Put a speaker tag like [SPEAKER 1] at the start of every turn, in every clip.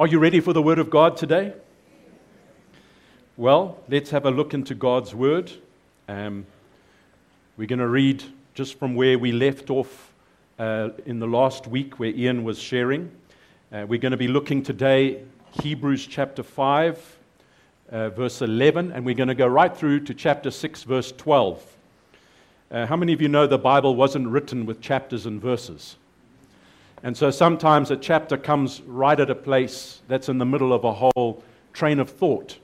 [SPEAKER 1] Are you ready for the Word of God today? Well, let's have a look into God's Word. Um, we're going to read just from where we left off uh, in the last week where Ian was sharing. Uh, we're going to be looking today Hebrews chapter 5, uh, verse 11, and we're going to go right through to chapter 6, verse 12. Uh, how many of you know the Bible wasn't written with chapters and verses? And so sometimes a chapter comes right at a place that's in the middle of a whole train of thought.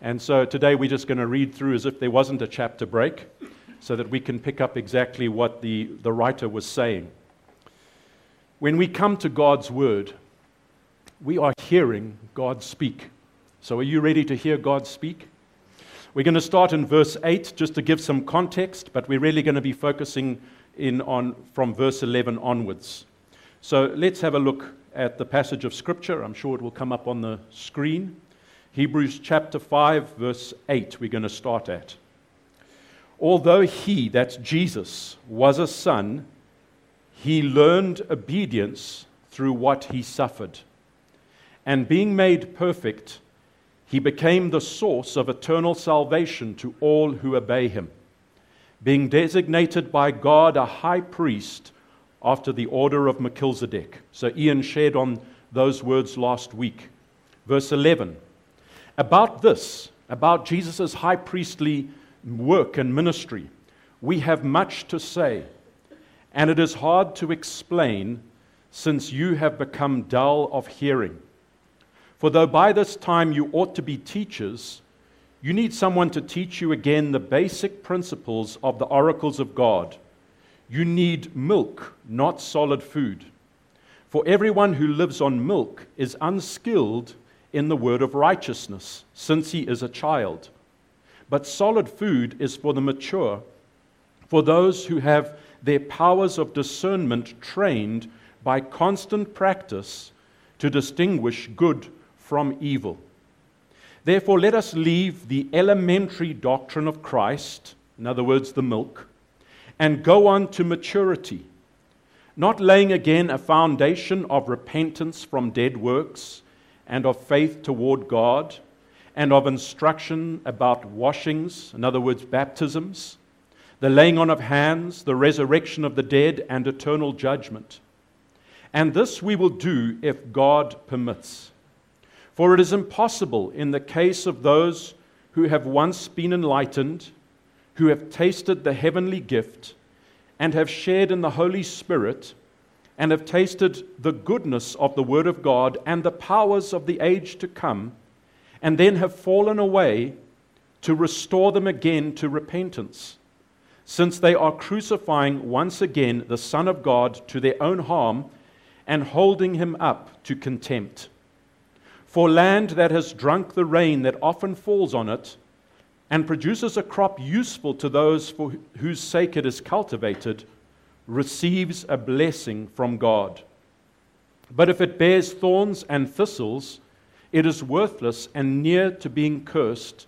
[SPEAKER 1] And so today we're just going to read through as if there wasn't a chapter break so that we can pick up exactly what the, the writer was saying. When we come to God's word, we are hearing God speak. So are you ready to hear God speak? We're going to start in verse 8 just to give some context, but we're really going to be focusing in on from verse 11 onwards. So let's have a look at the passage of Scripture. I'm sure it will come up on the screen. Hebrews chapter 5, verse 8, we're going to start at. Although he, that's Jesus, was a son, he learned obedience through what he suffered. And being made perfect, he became the source of eternal salvation to all who obey him, being designated by God a high priest after the order of Melchizedek. So Ian shared on those words last week. Verse 11. About this, about Jesus' high priestly work and ministry, we have much to say, and it is hard to explain since you have become dull of hearing. For though by this time you ought to be teachers, you need someone to teach you again the basic principles of the oracles of God. You need milk, not solid food. For everyone who lives on milk is unskilled in the word of righteousness, since he is a child. But solid food is for the mature, for those who have their powers of discernment trained by constant practice to distinguish good from evil. Therefore, let us leave the elementary doctrine of Christ, in other words, the milk and go on to maturity, not laying again a foundation of repentance from dead works and of faith toward God and of instruction about washings, in other words, baptisms, the laying on of hands, the resurrection of the dead, and eternal judgment. And this we will do if God permits. For it is impossible in the case of those who have once been enlightened who have tasted the heavenly gift and have shared in the Holy Spirit and have tasted the goodness of the Word of God and the powers of the age to come, and then have fallen away to restore them again to repentance, since they are crucifying once again the Son of God to their own harm and holding him up to contempt. For land that has drunk the rain that often falls on it, and produces a crop useful to those for whose sake it is cultivated, receives a blessing from God. But if it bears thorns and thistles, it is worthless and near to being cursed,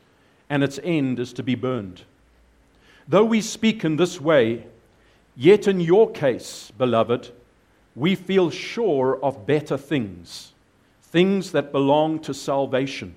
[SPEAKER 1] and its end is to be burned. Though we speak in this way, yet in your case, beloved, we feel sure of better things, things that belong to salvation.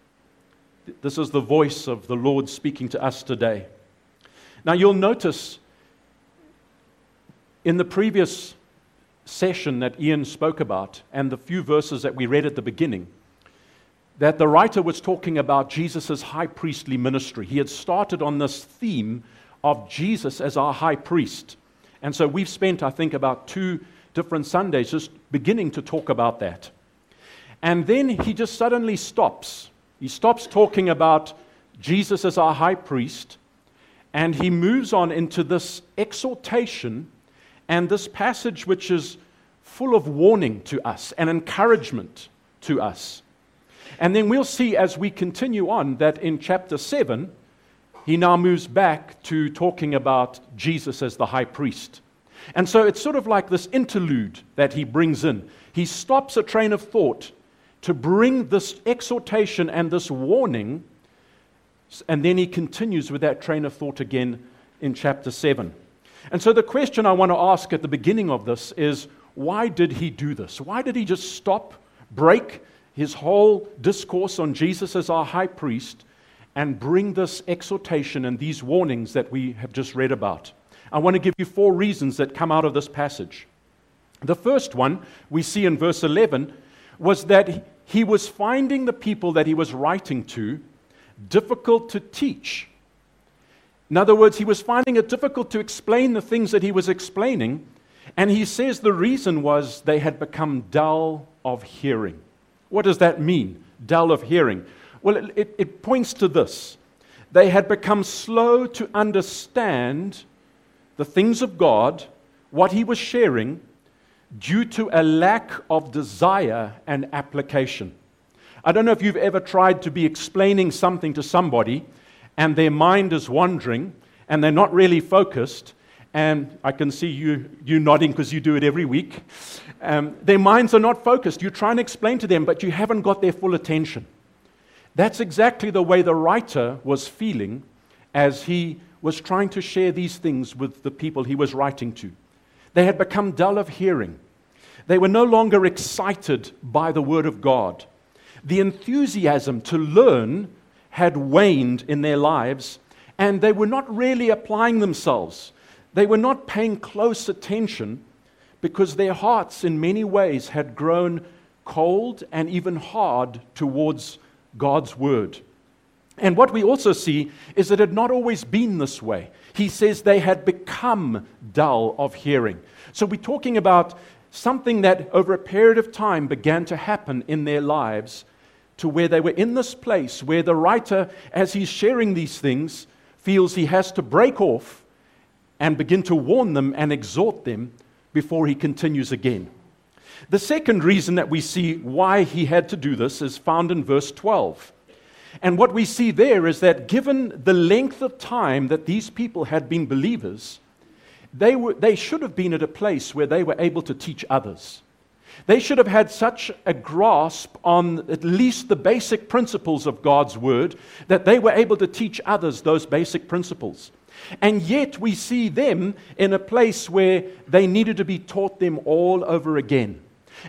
[SPEAKER 1] This is the voice of the Lord speaking to us today. Now, you'll notice in the previous session that Ian spoke about and the few verses that we read at the beginning that the writer was talking about Jesus' high priestly ministry. He had started on this theme of Jesus as our high priest. And so we've spent, I think, about two different Sundays just beginning to talk about that. And then he just suddenly stops he stops talking about Jesus as our high priest and he moves on into this exhortation and this passage which is full of warning to us and encouragement to us. And then we'll see as we continue on that in chapter 7, he now moves back to talking about Jesus as the high priest. And so it's sort of like this interlude that he brings in. He stops a train of thought to bring this exhortation and this warning, and then he continues with that train of thought again in chapter 7. And so the question I want to ask at the beginning of this is why did he do this? Why did he just stop, break his whole discourse on Jesus as our high priest, and bring this exhortation and these warnings that we have just read about? I want to give you four reasons that come out of this passage. The first one we see in verse 11 was that he was finding the people that he was writing to difficult to teach. In other words, he was finding it difficult to explain the things that he was explaining, and he says the reason was they had become dull of hearing. What does that mean, dull of hearing? Well, it, it, it points to this they had become slow to understand the things of God, what he was sharing, due to a lack of desire and application. I don't know if you've ever tried to be explaining something to somebody and their mind is wandering and they're not really focused. And I can see you, you nodding because you do it every week. Um, their minds are not focused. You try and explain to them, but you haven't got their full attention. That's exactly the way the writer was feeling as he was trying to share these things with the people he was writing to. They had become dull of hearing. They were no longer excited by the Word of God. The enthusiasm to learn had waned in their lives, and they were not really applying themselves. They were not paying close attention because their hearts, in many ways, had grown cold and even hard towards God's Word. And what we also see is that it had not always been this way. He says they had become dull of hearing. So we're talking about something that over a period of time began to happen in their lives to where they were in this place where the writer, as he's sharing these things, feels he has to break off and begin to warn them and exhort them before he continues again. The second reason that we see why he had to do this is found in verse 12. And what we see there is that given the length of time that these people had been believers, they, were, they should have been at a place where they were able to teach others. They should have had such a grasp on at least the basic principles of God's Word that they were able to teach others those basic principles. And yet we see them in a place where they needed to be taught them all over again.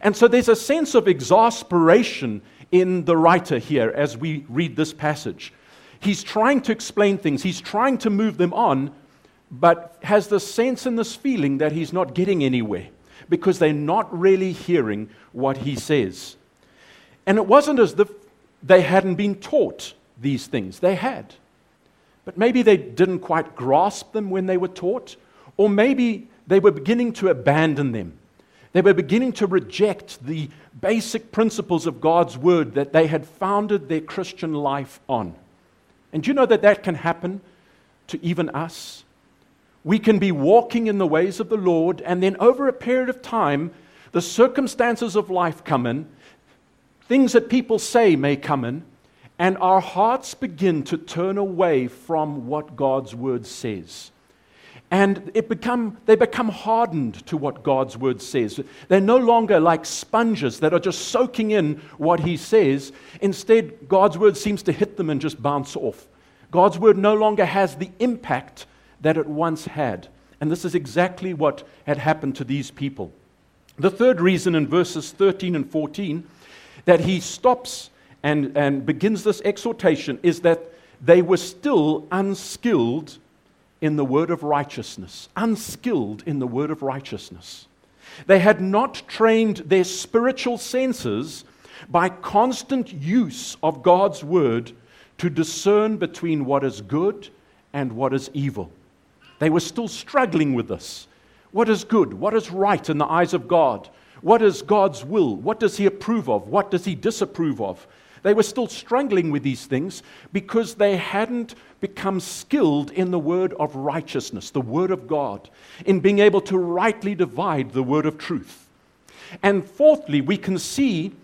[SPEAKER 1] And so there's a sense of exasperation in the writer here as we read this passage. He's trying to explain things, he's trying to move them on, but has the sense and this feeling that he's not getting anywhere because they're not really hearing what he says. And it wasn't as if they hadn't been taught these things, they had. But maybe they didn't quite grasp them when they were taught, or maybe they were beginning to abandon them. They were beginning to reject the basic principles of God's word that they had founded their Christian life on. And do you know that that can happen to even us? We can be walking in the ways of the Lord, and then over a period of time, the circumstances of life come in, things that people say may come in, and our hearts begin to turn away from what God's word says. And it become, they become hardened to what God's word says. They're no longer like sponges that are just soaking in what he says. Instead, God's word seems to hit them and just bounce off. God's word no longer has the impact that it once had. And this is exactly what had happened to these people. The third reason in verses 13 and 14 that he stops and, and begins this exhortation is that they were still unskilled in the word of righteousness, unskilled in the word of righteousness. They had not trained their spiritual senses by constant use of God's word to discern between what is good and what is evil. They were still struggling with this. What is good? What is right in the eyes of God? What is God's will? What does He approve of? What does He disapprove of? They were still struggling with these things because they hadn't become skilled in the word of righteousness, the word of God, in being able to rightly divide the word of truth. And fourthly, we can see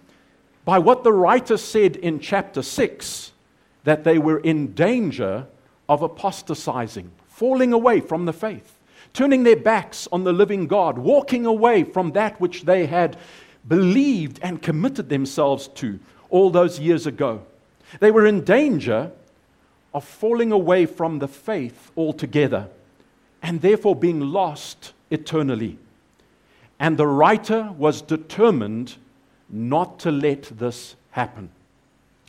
[SPEAKER 1] by what the writer said in chapter 6 that they were in danger of apostatizing, falling away from the faith, turning their backs on the living God, walking away from that which they had believed and committed themselves to all those years ago. They were in danger of falling away from the faith altogether and therefore being lost eternally. And the writer was determined not to let this happen,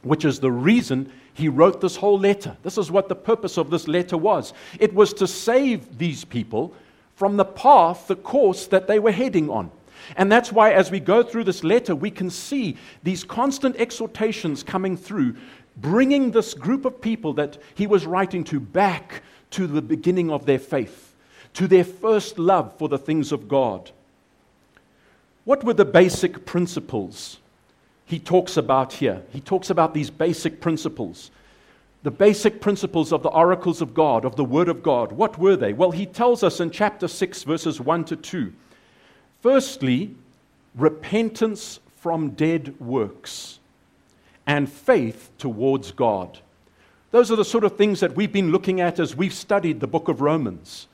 [SPEAKER 1] which is the reason he wrote this whole letter. This is what the purpose of this letter was it was to save these people from the path, the course that they were heading on. And that's why, as we go through this letter, we can see these constant exhortations coming through, bringing this group of people that he was writing to back to the beginning of their faith, to their first love for the things of God. What were the basic principles he talks about here? He talks about these basic principles. The basic principles of the oracles of God, of the Word of God. What were they? Well, he tells us in chapter 6, verses 1 to 2. Firstly, repentance from dead works and faith towards God. Those are the sort of things that we've been looking at as we've studied the book of Romans.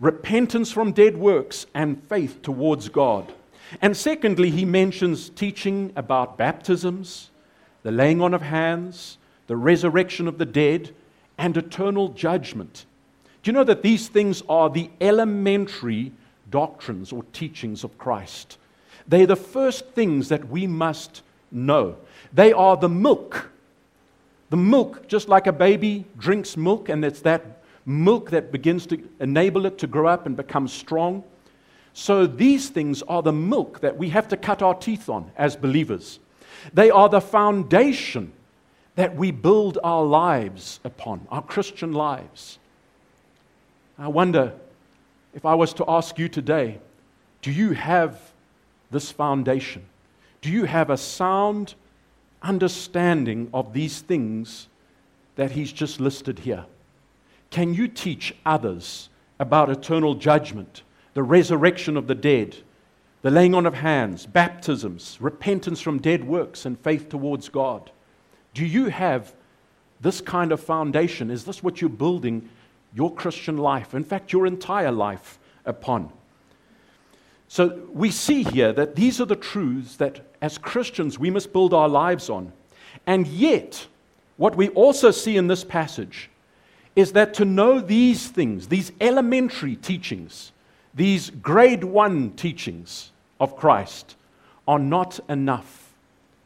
[SPEAKER 1] Repentance from dead works and faith towards God. And secondly, he mentions teaching about baptisms, the laying on of hands, the resurrection of the dead, and eternal judgment. Do you know that these things are the elementary doctrines or teachings of Christ. They're the first things that we must know. They are the milk. The milk, just like a baby drinks milk, and it's that milk that begins to enable it to grow up and become strong. So these things are the milk that we have to cut our teeth on as believers. They are the foundation that we build our lives upon, our Christian lives. I wonder if I was to ask you today, do you have this foundation? Do you have a sound understanding of these things that he's just listed here? Can you teach others about eternal judgment, the resurrection of the dead, the laying on of hands, baptisms, repentance from dead works, and faith towards God? Do you have this kind of foundation? Is this what you're building your Christian life, in fact, your entire life, upon. So we see here that these are the truths that as Christians we must build our lives on. And yet, what we also see in this passage is that to know these things, these elementary teachings, these grade one teachings of Christ, are not enough.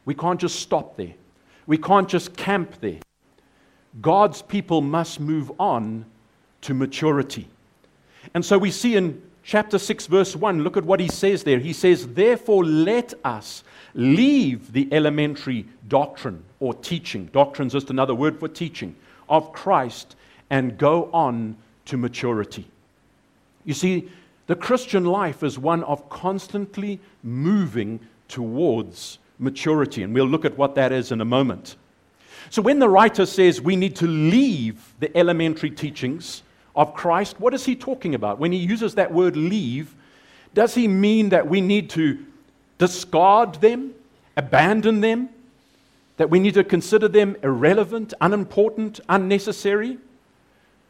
[SPEAKER 1] We can't just stop there. We can't just camp there. God's people must move on to maturity. And so we see in chapter 6, verse 1, look at what he says there. He says, Therefore, let us leave the elementary doctrine or teaching. Doctrine is just another word for teaching of Christ and go on to maturity. You see, the Christian life is one of constantly moving towards maturity, and we'll look at what that is in a moment. So, when the writer says we need to leave the elementary teachings of Christ, what is he talking about? When he uses that word leave, does he mean that we need to discard them, abandon them, that we need to consider them irrelevant, unimportant, unnecessary?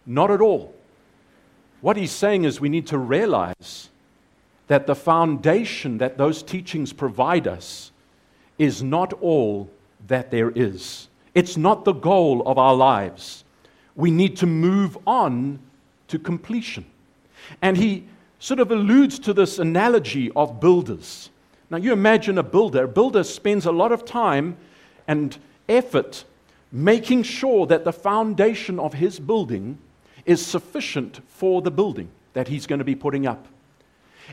[SPEAKER 1] Not at all. What he's saying is we need to realize that the foundation that those teachings provide us is not all that there is. It's not the goal of our lives. We need to move on to completion. And he sort of alludes to this analogy of builders. Now, you imagine a builder. A builder spends a lot of time and effort making sure that the foundation of his building is sufficient for the building that he's going to be putting up.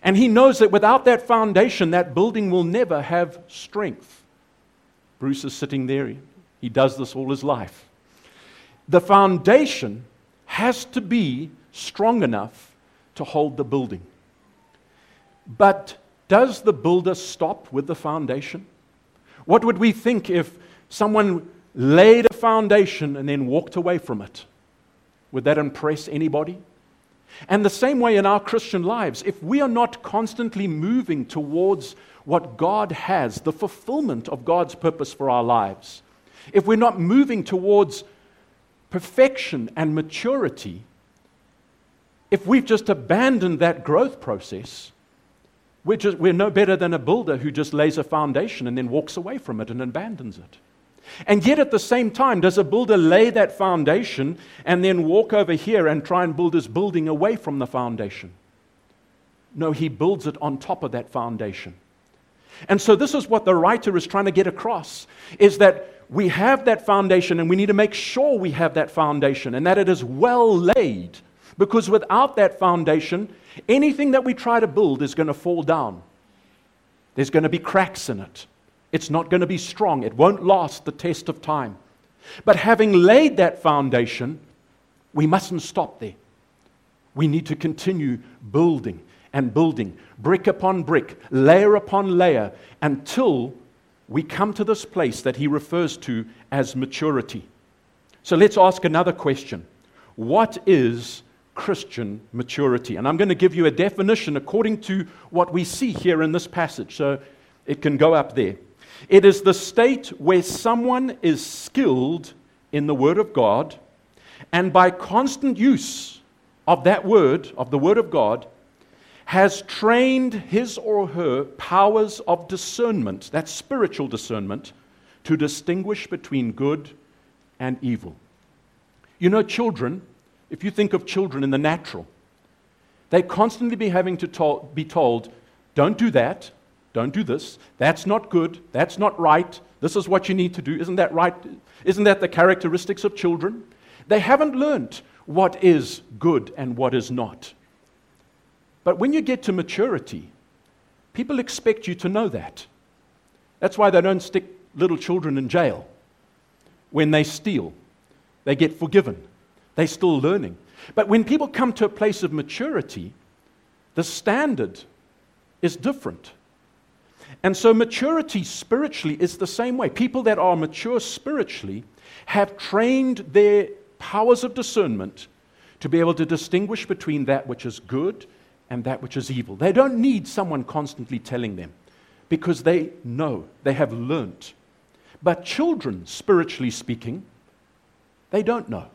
[SPEAKER 1] And he knows that without that foundation, that building will never have strength. Bruce is sitting there. He does this all his life. The foundation has to be strong enough to hold the building. But does the builder stop with the foundation? What would we think if someone laid a foundation and then walked away from it? Would that impress anybody? And the same way in our Christian lives, if we are not constantly moving towards what God has, the fulfillment of God's purpose for our lives, if we're not moving towards perfection and maturity, if we've just abandoned that growth process, we're, just, we're no better than a builder who just lays a foundation and then walks away from it and abandons it. And yet, at the same time, does a builder lay that foundation and then walk over here and try and build his building away from the foundation? No, he builds it on top of that foundation. And so, this is what the writer is trying to get across is that we have that foundation and we need to make sure we have that foundation and that it is well laid. Because without that foundation, anything that we try to build is going to fall down. There's going to be cracks in it. It's not going to be strong. It won't last the test of time. But having laid that foundation, we mustn't stop there. We need to continue building and building, brick upon brick, layer upon layer, until we come to this place that he refers to as maturity. So let's ask another question What is Christian maturity? And I'm going to give you a definition according to what we see here in this passage. So it can go up there. It is the state where someone is skilled in the Word of God, and by constant use of that Word, of the Word of God, has trained his or her powers of discernment, that spiritual discernment, to distinguish between good and evil. You know, children, if you think of children in the natural, they constantly be having to be told, don't do that, don't do this. That's not good. That's not right. This is what you need to do. Isn't that right? Isn't that the characteristics of children? They haven't learned what is good and what is not. But when you get to maturity, people expect you to know that. That's why they don't stick little children in jail. When they steal, they get forgiven. They're still learning. But when people come to a place of maturity, the standard is different. And so, maturity spiritually is the same way. People that are mature spiritually have trained their powers of discernment to be able to distinguish between that which is good and that which is evil. They don't need someone constantly telling them because they know, they have learnt. But children, spiritually speaking, they don't know.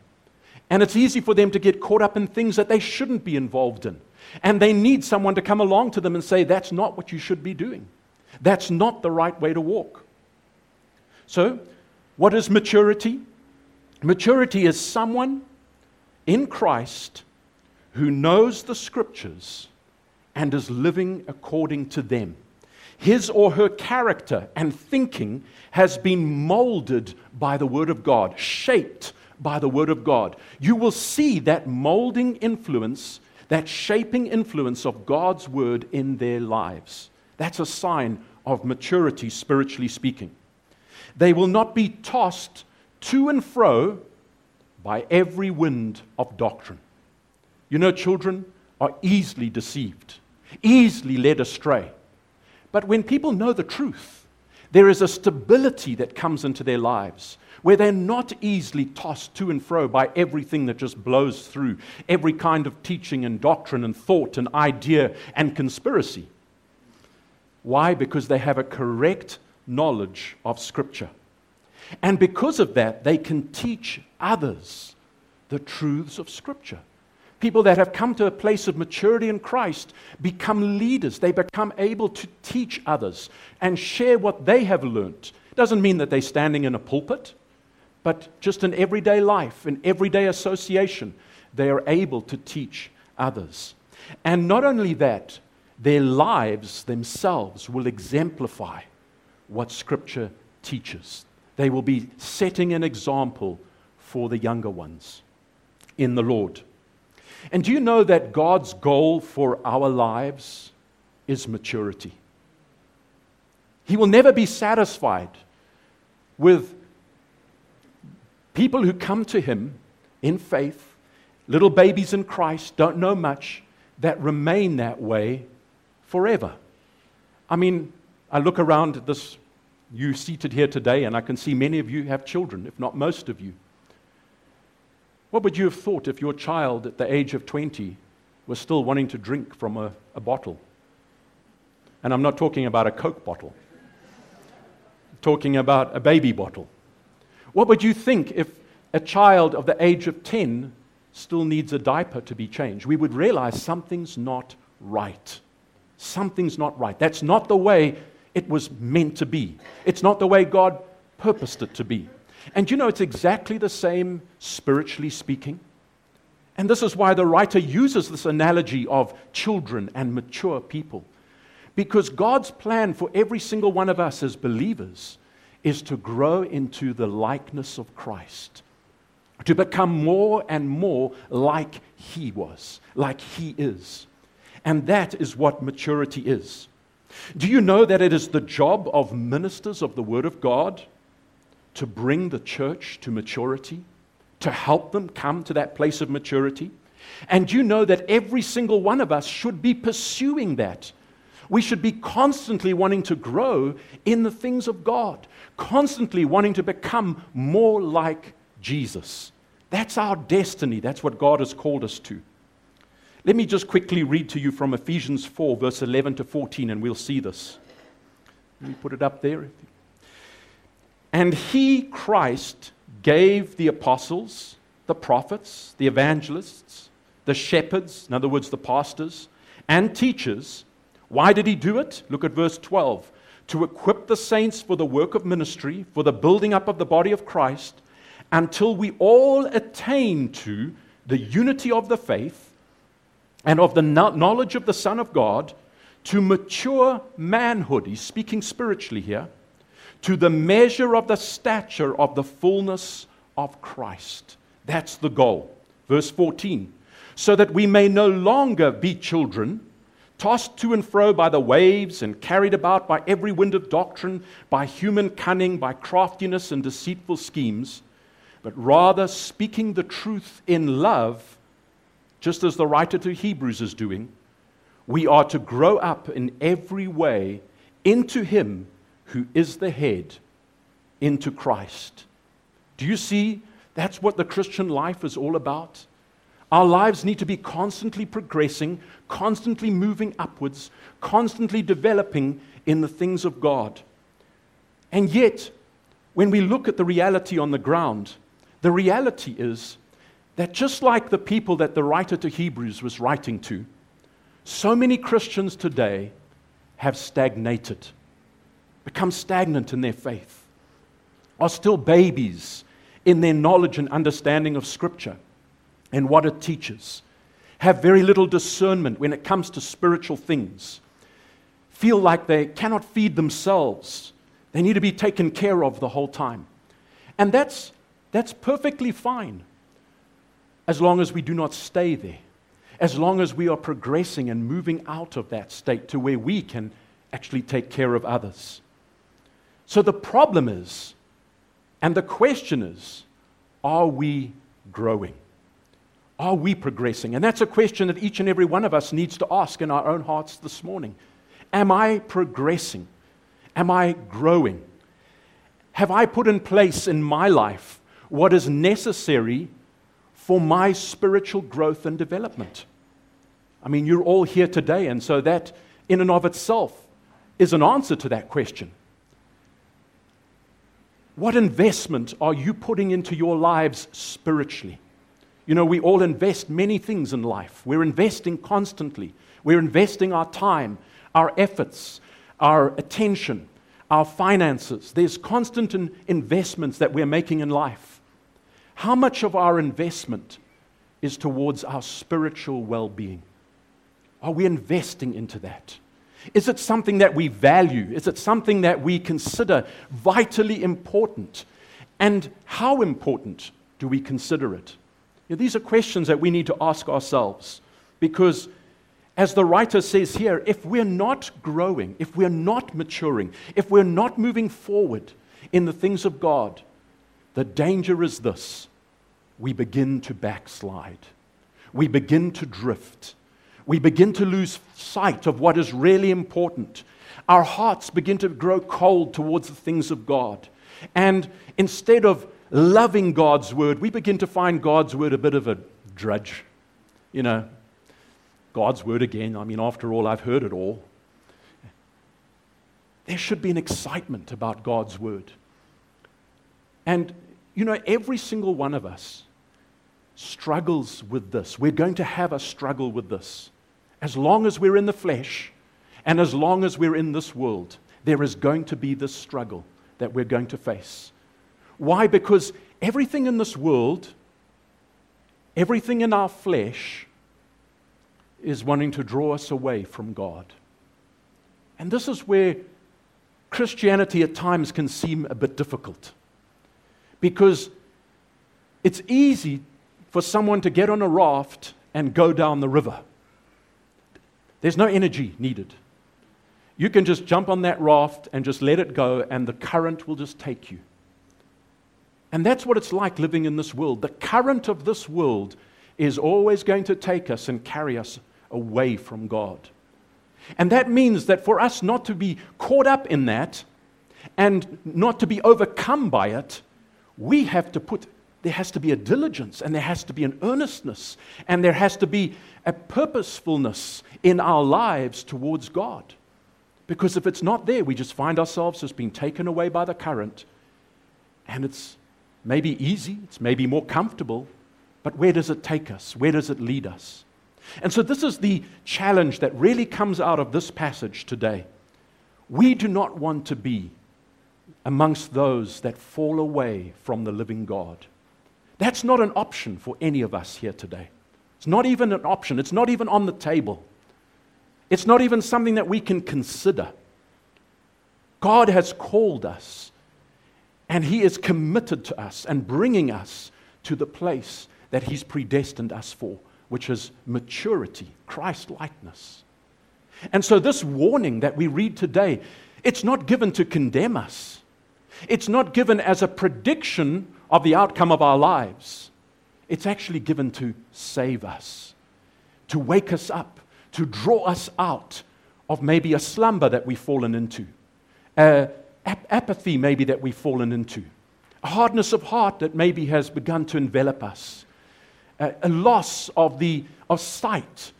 [SPEAKER 1] And it's easy for them to get caught up in things that they shouldn't be involved in. And they need someone to come along to them and say, that's not what you should be doing. That's not the right way to walk. So, what is maturity? Maturity is someone in Christ who knows the scriptures and is living according to them. His or her character and thinking has been molded by the Word of God, shaped by the Word of God. You will see that molding influence, that shaping influence of God's Word in their lives. That's a sign of maturity, spiritually speaking. They will not be tossed to and fro by every wind of doctrine. You know, children are easily deceived, easily led astray. But when people know the truth, there is a stability that comes into their lives where they're not easily tossed to and fro by everything that just blows through, every kind of teaching and doctrine and thought and idea and conspiracy. Why? Because they have a correct knowledge of Scripture. And because of that, they can teach others the truths of Scripture. People that have come to a place of maturity in Christ become leaders. They become able to teach others and share what they have learned. It doesn't mean that they're standing in a pulpit, but just in everyday life, in everyday association, they are able to teach others. And not only that, their lives themselves will exemplify what Scripture teaches. They will be setting an example for the younger ones in the Lord. And do you know that God's goal for our lives is maturity? He will never be satisfied with people who come to Him in faith, little babies in Christ, don't know much, that remain that way forever. I mean, I look around at this, you seated here today, and I can see many of you have children, if not most of you. What would you have thought if your child at the age of 20 was still wanting to drink from a, a bottle. And I'm not talking about a Coke bottle, I'm talking about a baby bottle. What would you think if a child of the age of 10 still needs a diaper to be changed? We would realize something's not right. Something's not right. That's not the way it was meant to be. It's not the way God purposed it to be. And you know, it's exactly the same spiritually speaking. And this is why the writer uses this analogy of children and mature people. Because God's plan for every single one of us as believers is to grow into the likeness of Christ, to become more and more like He was, like He is. And that is what maturity is. Do you know that it is the job of ministers of the Word of God to bring the church to maturity, to help them come to that place of maturity? And you know that every single one of us should be pursuing that. We should be constantly wanting to grow in the things of God, constantly wanting to become more like Jesus. That's our destiny. That's what God has called us to. Let me just quickly read to you from Ephesians 4, verse 11 to 14, and we'll see this. Let me put it up there. And he, Christ, gave the apostles, the prophets, the evangelists, the shepherds, in other words, the pastors, and teachers. Why did he do it? Look at verse 12. To equip the saints for the work of ministry, for the building up of the body of Christ, until we all attain to the unity of the faith and of the knowledge of the Son of God to mature manhood. He's speaking spiritually here. To the measure of the stature of the fullness of Christ. That's the goal. Verse 14. So that we may no longer be children, tossed to and fro by the waves and carried about by every wind of doctrine, by human cunning, by craftiness and deceitful schemes, but rather speaking the truth in love just as the writer to Hebrews is doing, we are to grow up in every way into Him who is the head, into Christ. Do you see? That's what the Christian life is all about. Our lives need to be constantly progressing, constantly moving upwards, constantly developing in the things of God. And yet, when we look at the reality on the ground, the reality is that just like the people that the writer to Hebrews was writing to, so many Christians today have stagnated, become stagnant in their faith, are still babies in their knowledge and understanding of Scripture and what it teaches, have very little discernment when it comes to spiritual things, feel like they cannot feed themselves. They need to be taken care of the whole time. And that's, that's perfectly fine as long as we do not stay there, as long as we are progressing and moving out of that state to where we can actually take care of others. So the problem is, and the question is, are we growing? Are we progressing? And that's a question that each and every one of us needs to ask in our own hearts this morning. Am I progressing? Am I growing? Have I put in place in my life what is necessary for my spiritual growth and development? I mean, you're all here today, and so that in and of itself is an answer to that question. What investment are you putting into your lives spiritually? You know, we all invest many things in life. We're investing constantly. We're investing our time, our efforts, our attention, our finances. There's constant investments that we're making in life. How much of our investment is towards our spiritual well being? Are we investing into that? Is it something that we value? Is it something that we consider vitally important? And how important do we consider it? These are questions that we need to ask ourselves because, as the writer says here, if we're not growing, if we're not maturing, if we're not moving forward in the things of God, the danger is this we begin to backslide. We begin to drift. We begin to lose sight of what is really important. Our hearts begin to grow cold towards the things of God. And instead of loving God's word, we begin to find God's word a bit of a drudge. You know, God's word again. I mean, after all, I've heard it all. There should be an excitement about God's word. And, you know, every single one of us struggles with this. We're going to have a struggle with this. As long as we're in the flesh and as long as we're in this world, there is going to be this struggle that we're going to face. Why? Because everything in this world, everything in our flesh, is wanting to draw us away from God. And this is where Christianity at times can seem a bit difficult. Because it's easy for someone to get on a raft and go down the river. There's no energy needed. You can just jump on that raft and just let it go, and the current will just take you. And that's what it's like living in this world. The current of this world is always going to take us and carry us away from God. And that means that for us not to be caught up in that and not to be overcome by it, we have to put, there has to be a diligence and there has to be an earnestness and there has to be a purposefulness in our lives towards God. Because if it's not there, we just find ourselves as being taken away by the current. And it's maybe easy, it's maybe more comfortable, but where does it take us? Where does it lead us? And so, this is the challenge that really comes out of this passage today. We do not want to be amongst those that fall away from the living God. That's not an option for any of us here today. It's not even an option, it's not even on the table. It's not even something that we can consider. God has called us, and He is committed to us and bringing us to the place that He's predestined us for which is maturity, Christ likeness. And so, this warning that we read today, it's not given to condemn us, it's not given as a prediction of the outcome of our lives. It's actually given to save us, to wake us up, to draw us out of maybe a slumber that we've fallen into, ap- apathy maybe that we've fallen into, a hardness of heart that maybe has begun to envelop us a loss of, the, of sight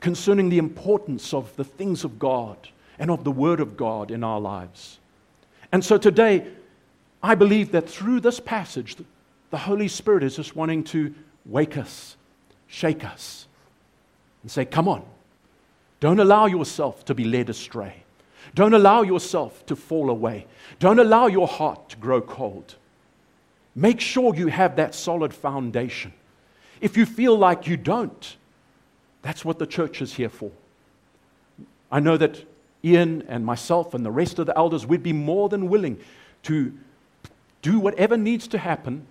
[SPEAKER 1] concerning the importance of the things of God and of the Word of God in our lives. And so today, I believe that through this passage, the Holy Spirit is just wanting to wake us, shake us, and say, Come on, don't allow yourself to be led astray. Don't allow yourself to fall away. Don't allow your heart to grow cold. Make sure you have that solid foundation if you feel like you don't, that's what the church is here for. I know that Ian and myself and the rest of the elders, we'd be more than willing to do whatever needs to happen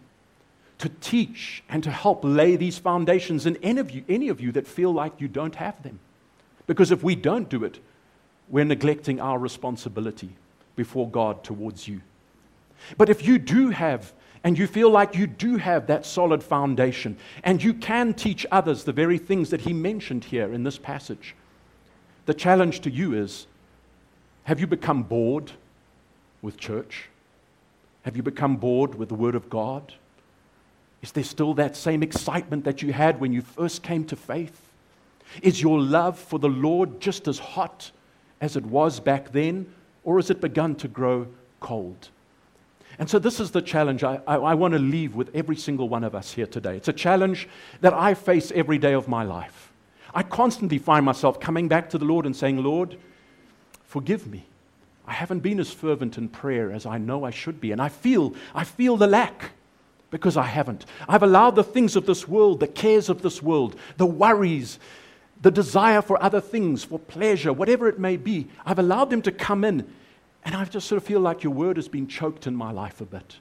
[SPEAKER 1] to teach and to help lay these foundations in any of you, any of you that feel like you don't have them. Because if we don't do it, we're neglecting our responsibility before God towards you. But if you do have and you feel like you do have that solid foundation, and you can teach others the very things that he mentioned here in this passage, the challenge to you is have you become bored with church? Have you become bored with the Word of God? Is there still that same excitement that you had when you first came to faith? Is your love for the Lord just as hot as it was back then, or has it begun to grow cold? And so, this is the challenge I, I, I, want to leave with every single one of us here today. It's a challenge that I face every day of my life. I constantly find myself coming back to the Lord and saying, Lord, forgive me. I haven't been as fervent in prayer as I know I should be. And I feel, I feel the lack because I haven't. I've allowed the things of this world, the cares of this world, the worries, the desire for other things, for pleasure, whatever it may be, I've allowed them to come in and I just sort of feel like your word has been choked in my life a bit.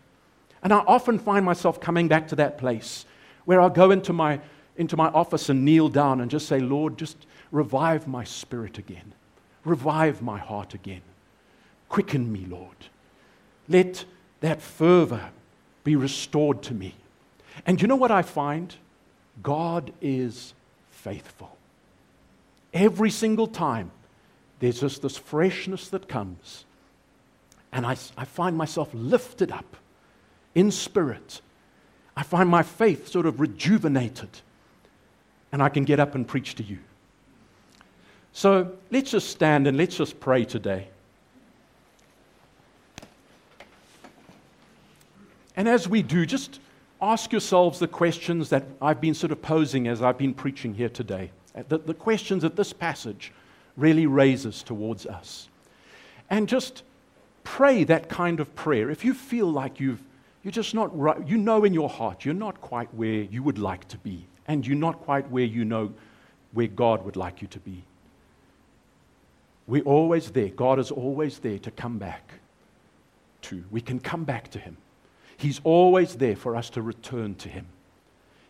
[SPEAKER 1] And I often find myself coming back to that place where I'll go into my, into my office and kneel down and just say, Lord, just revive my spirit again. Revive my heart again. Quicken me, Lord. Let that fervor be restored to me. And you know what I find? God is faithful. Every single time, there's just this freshness that comes and I, I find myself lifted up in spirit. I find my faith sort of rejuvenated, and I can get up and preach to you. So let's just stand and let's just pray today. And as we do, just ask yourselves the questions that I've been sort of posing as I've been preaching here today. Uh, the, the questions that this passage really raises towards us. And just pray that kind of prayer. If you feel like you've, you're just not right, you know in your heart you're not quite where you would like to be, and you're not quite where you know where God would like you to be. We're always there. God is always there to come back to. We can come back to Him. He's always there for us to return to Him.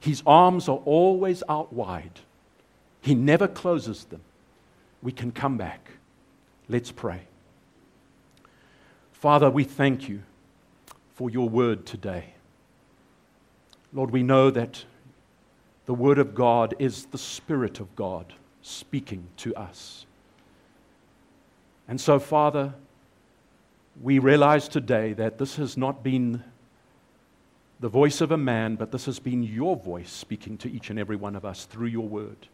[SPEAKER 1] His arms are always out wide, He never closes them. We can come back. Let's pray. Father, we thank you for your word today. Lord, we know that the word of God is the Spirit of God speaking to us. And so, Father, we realize today that this has not been the voice of a man, but this has been your voice speaking to each and every one of us through your word.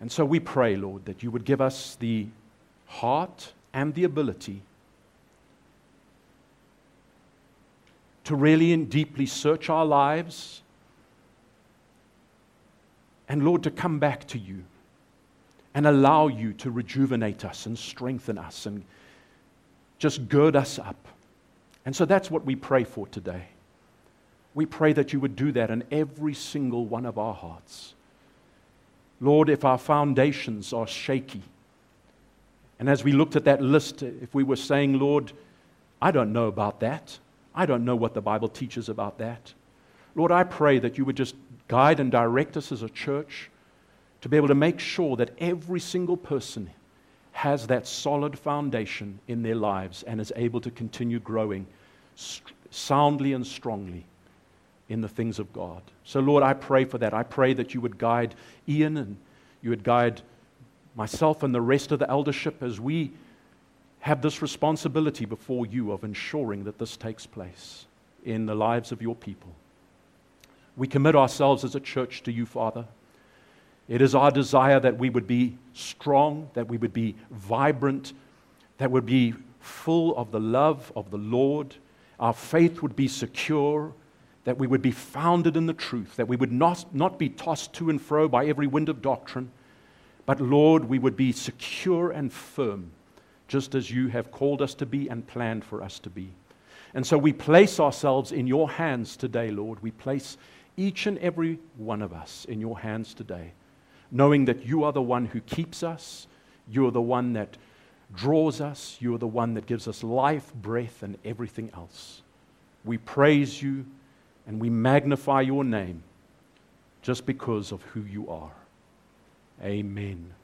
[SPEAKER 1] And so we pray, Lord, that you would give us the heart and the ability to really and deeply search our lives. And Lord, to come back to you and allow you to rejuvenate us and strengthen us and just gird us up. And so that's what we pray for today. We pray that you would do that in every single one of our hearts. Lord, if our foundations are shaky, and as we looked at that list, if we were saying, Lord, I don't know about that, I don't know what the Bible teaches about that. Lord, I pray that you would just guide and direct us as a church to be able to make sure that every single person has that solid foundation in their lives and is able to continue growing st- soundly and strongly in the things of God. So, Lord, I pray for that. I pray that you would guide Ian and you would guide myself and the rest of the eldership as we have this responsibility before you of ensuring that this takes place in the lives of your people. We commit ourselves as a church to you, Father. It is our desire that we would be strong, that we would be vibrant, that would be full of the love of the Lord. Our faith would be secure, that we would be founded in the truth, that we would not, not be tossed to and fro by every wind of doctrine, but Lord, we would be secure and firm, just as you have called us to be and planned for us to be. And so we place ourselves in your hands today, Lord. We place each and every one of us in your hands today knowing that you are the one who keeps us, you are the one that draws us, you are the one that gives us life, breath, and everything else. We praise you and we magnify your name just because of who you are. Amen.